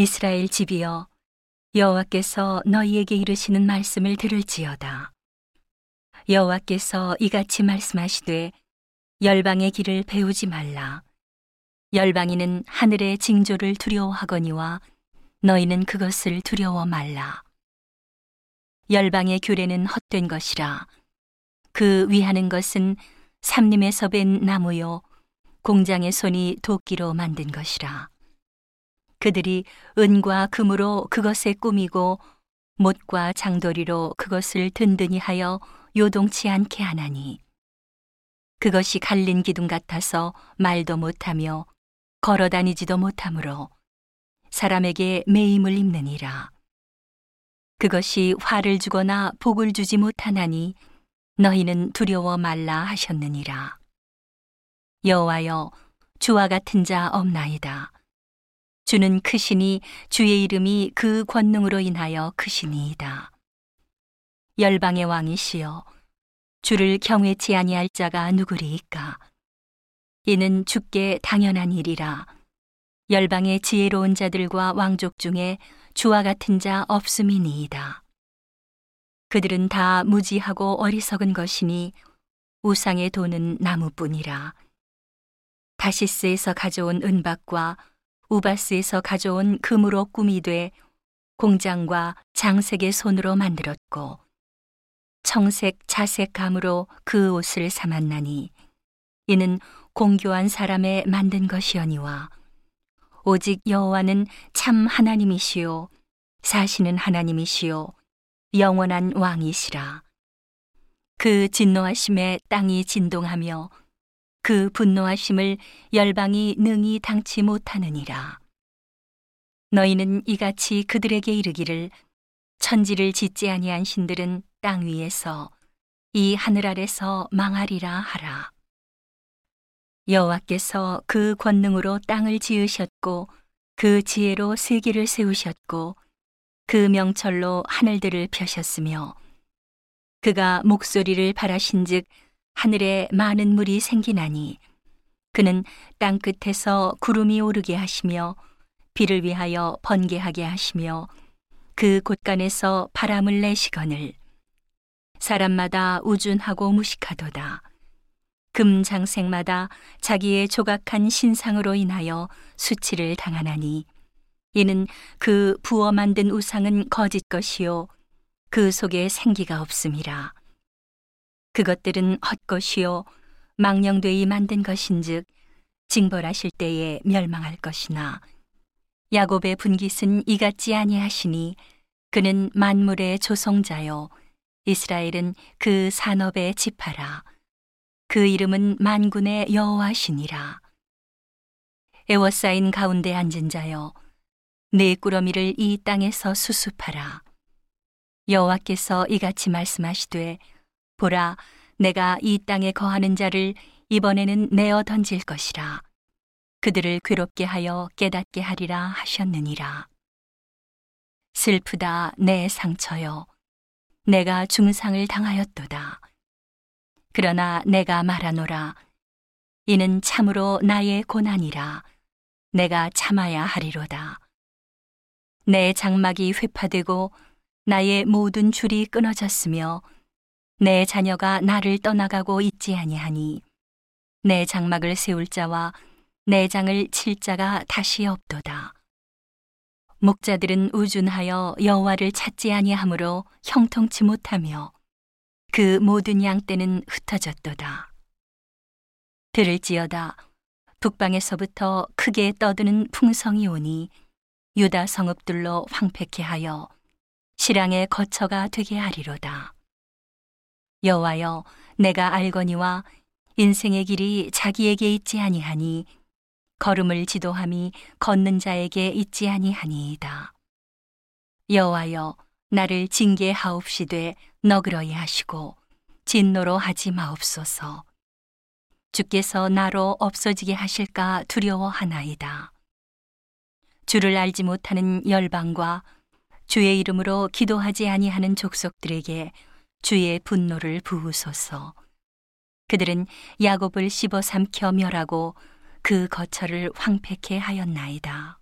이스라엘 집이여 여호와께서 너희에게 이르시는 말씀을 들을지어다. 여호와께서 이같이 말씀하시되 열방의 길을 배우지 말라. 열방이는 하늘의 징조를 두려워하거니와 너희는 그것을 두려워 말라. 열방의 규례는 헛된 것이라. 그 위하는 것은 삼림에서 벤 나무요 공장의 손이 도끼로 만든 것이라 그들이 은과 금으로 그것에 꾸미고 못과 장도리로 그것을 든든히 하여 요동치 않게 하나니. 그것이 갈린 기둥 같아서 말도 못하며 걸어 다니지도 못하므로 사람에게 매임을 입느니라. 그것이 화를 주거나 복을 주지 못하나니 너희는 두려워 말라 하셨느니라. 여호와여 주와 같은 자 없나이다 주는 크시니 주의 이름이 그 권능으로 인하여 크시니이다. 열방의 왕이시여 주를 경외치 아니할 자가 누구리이까 이는 주께 당연한 일이라 열방의 지혜로운 자들과 왕족 중에 주와 같은 자 없음이니이다. 그들은 다 무지하고 어리석은 것이니 우상의 돈은 나무뿐이라. 다시스에서 가져온 은박과 우바스에서 가져온 금으로 꾸미 되 공장과 장색의 손으로 만들었고 청색 자색 감으로 그 옷을 삼았나니 이는 공교한 사람의 만든 것이오니와 오직 여호와는 참 하나님이시요 사시는 하나님이시요 영원한 왕이시라. 그 진노하심에 땅이 진동하며 그 분노하심을 열방이 능히 당치 못하느니라. 너희는 이같이 그들에게 이르기를 천지를 짓지 아니한 신들은 땅 위에서 이 하늘 아래서 망하리라 하라. 여호와께서 그 권능으로 땅을 지으셨고 그 지혜로 세계를 세우셨고 그 명철로 하늘들을 펴셨으며 그가 목소리를 바라신즉 하늘에 많은 물이 생기나니 그는 땅 끝에서 구름이 오르게 하시며 비를 위하여 번개하게 하시며 그 곳간에서 바람을 내시거늘 사람마다 우준하고 무식하도다. 금장색마다 자기의 조각한 신상으로 인하여 수치를 당하나니 이는 그 부어 만든 우상은 거짓 것이요 그 속에 생기가 없음이라 그것들은 헛것이요. 망령되이 만든 것인즉 징벌하실 때에 멸망할 것이나. 야곱의 분깃은 이같지 아니하시니 그는 만물의 조성자요. 이스라엘은 그 산업의 지파라. 그 이름은 만군의 여호와시니라. 에워싸인 가운데 앉은 자여 내 꾸러미를 이 땅에서 수습하라. 여호와께서 이같이 말씀하시되 보라, 내가 이 땅에 거하는 자를 이번에는 내어 던질 것이라. 그들을 괴롭게 하여 깨닫게 하리라 하셨느니라. 슬프다 내 상처여. 내가 중상을 당하였도다. 그러나 내가 말하노라. 이는 참으로 나의 고난이라. 내가 참아야 하리로다. 내 장막이 회파되고 나의 모든 줄이 끊어졌으며 내 자녀가 나를 떠나가고 있지 아니하니 내 장막을 세울 자와 내 장을 칠 자가 다시 없도다. 목자들은 우준하여 여호와를 찾지 아니하므로 형통치 못하며 그 모든 양떼는 흩어졌도다. 들을지어다 북방에서부터 크게 떠드는 풍성이 오니 유다 성읍들로 황폐케 하여 실랑의 거처가 되게 하리로다. 여호와여 내가 알거니와 인생의 길이 자기에게 있지 아니하니 걸음을 지도함이 걷는 자에게 있지 아니하니이다. 여호와여 나를 징계하옵시되 너그러이 하시고 진노로 하지 마옵소서. 주께서 나로 없어지게 하실까 두려워하나이다. 주를 알지 못하는 열방과 주의 이름으로 기도하지 아니하는 족속들에게 주의 분노를 부으소서. 그들은 야곱을 씹어 삼켜 멸하고 그 거처를 황폐케 하였나이다.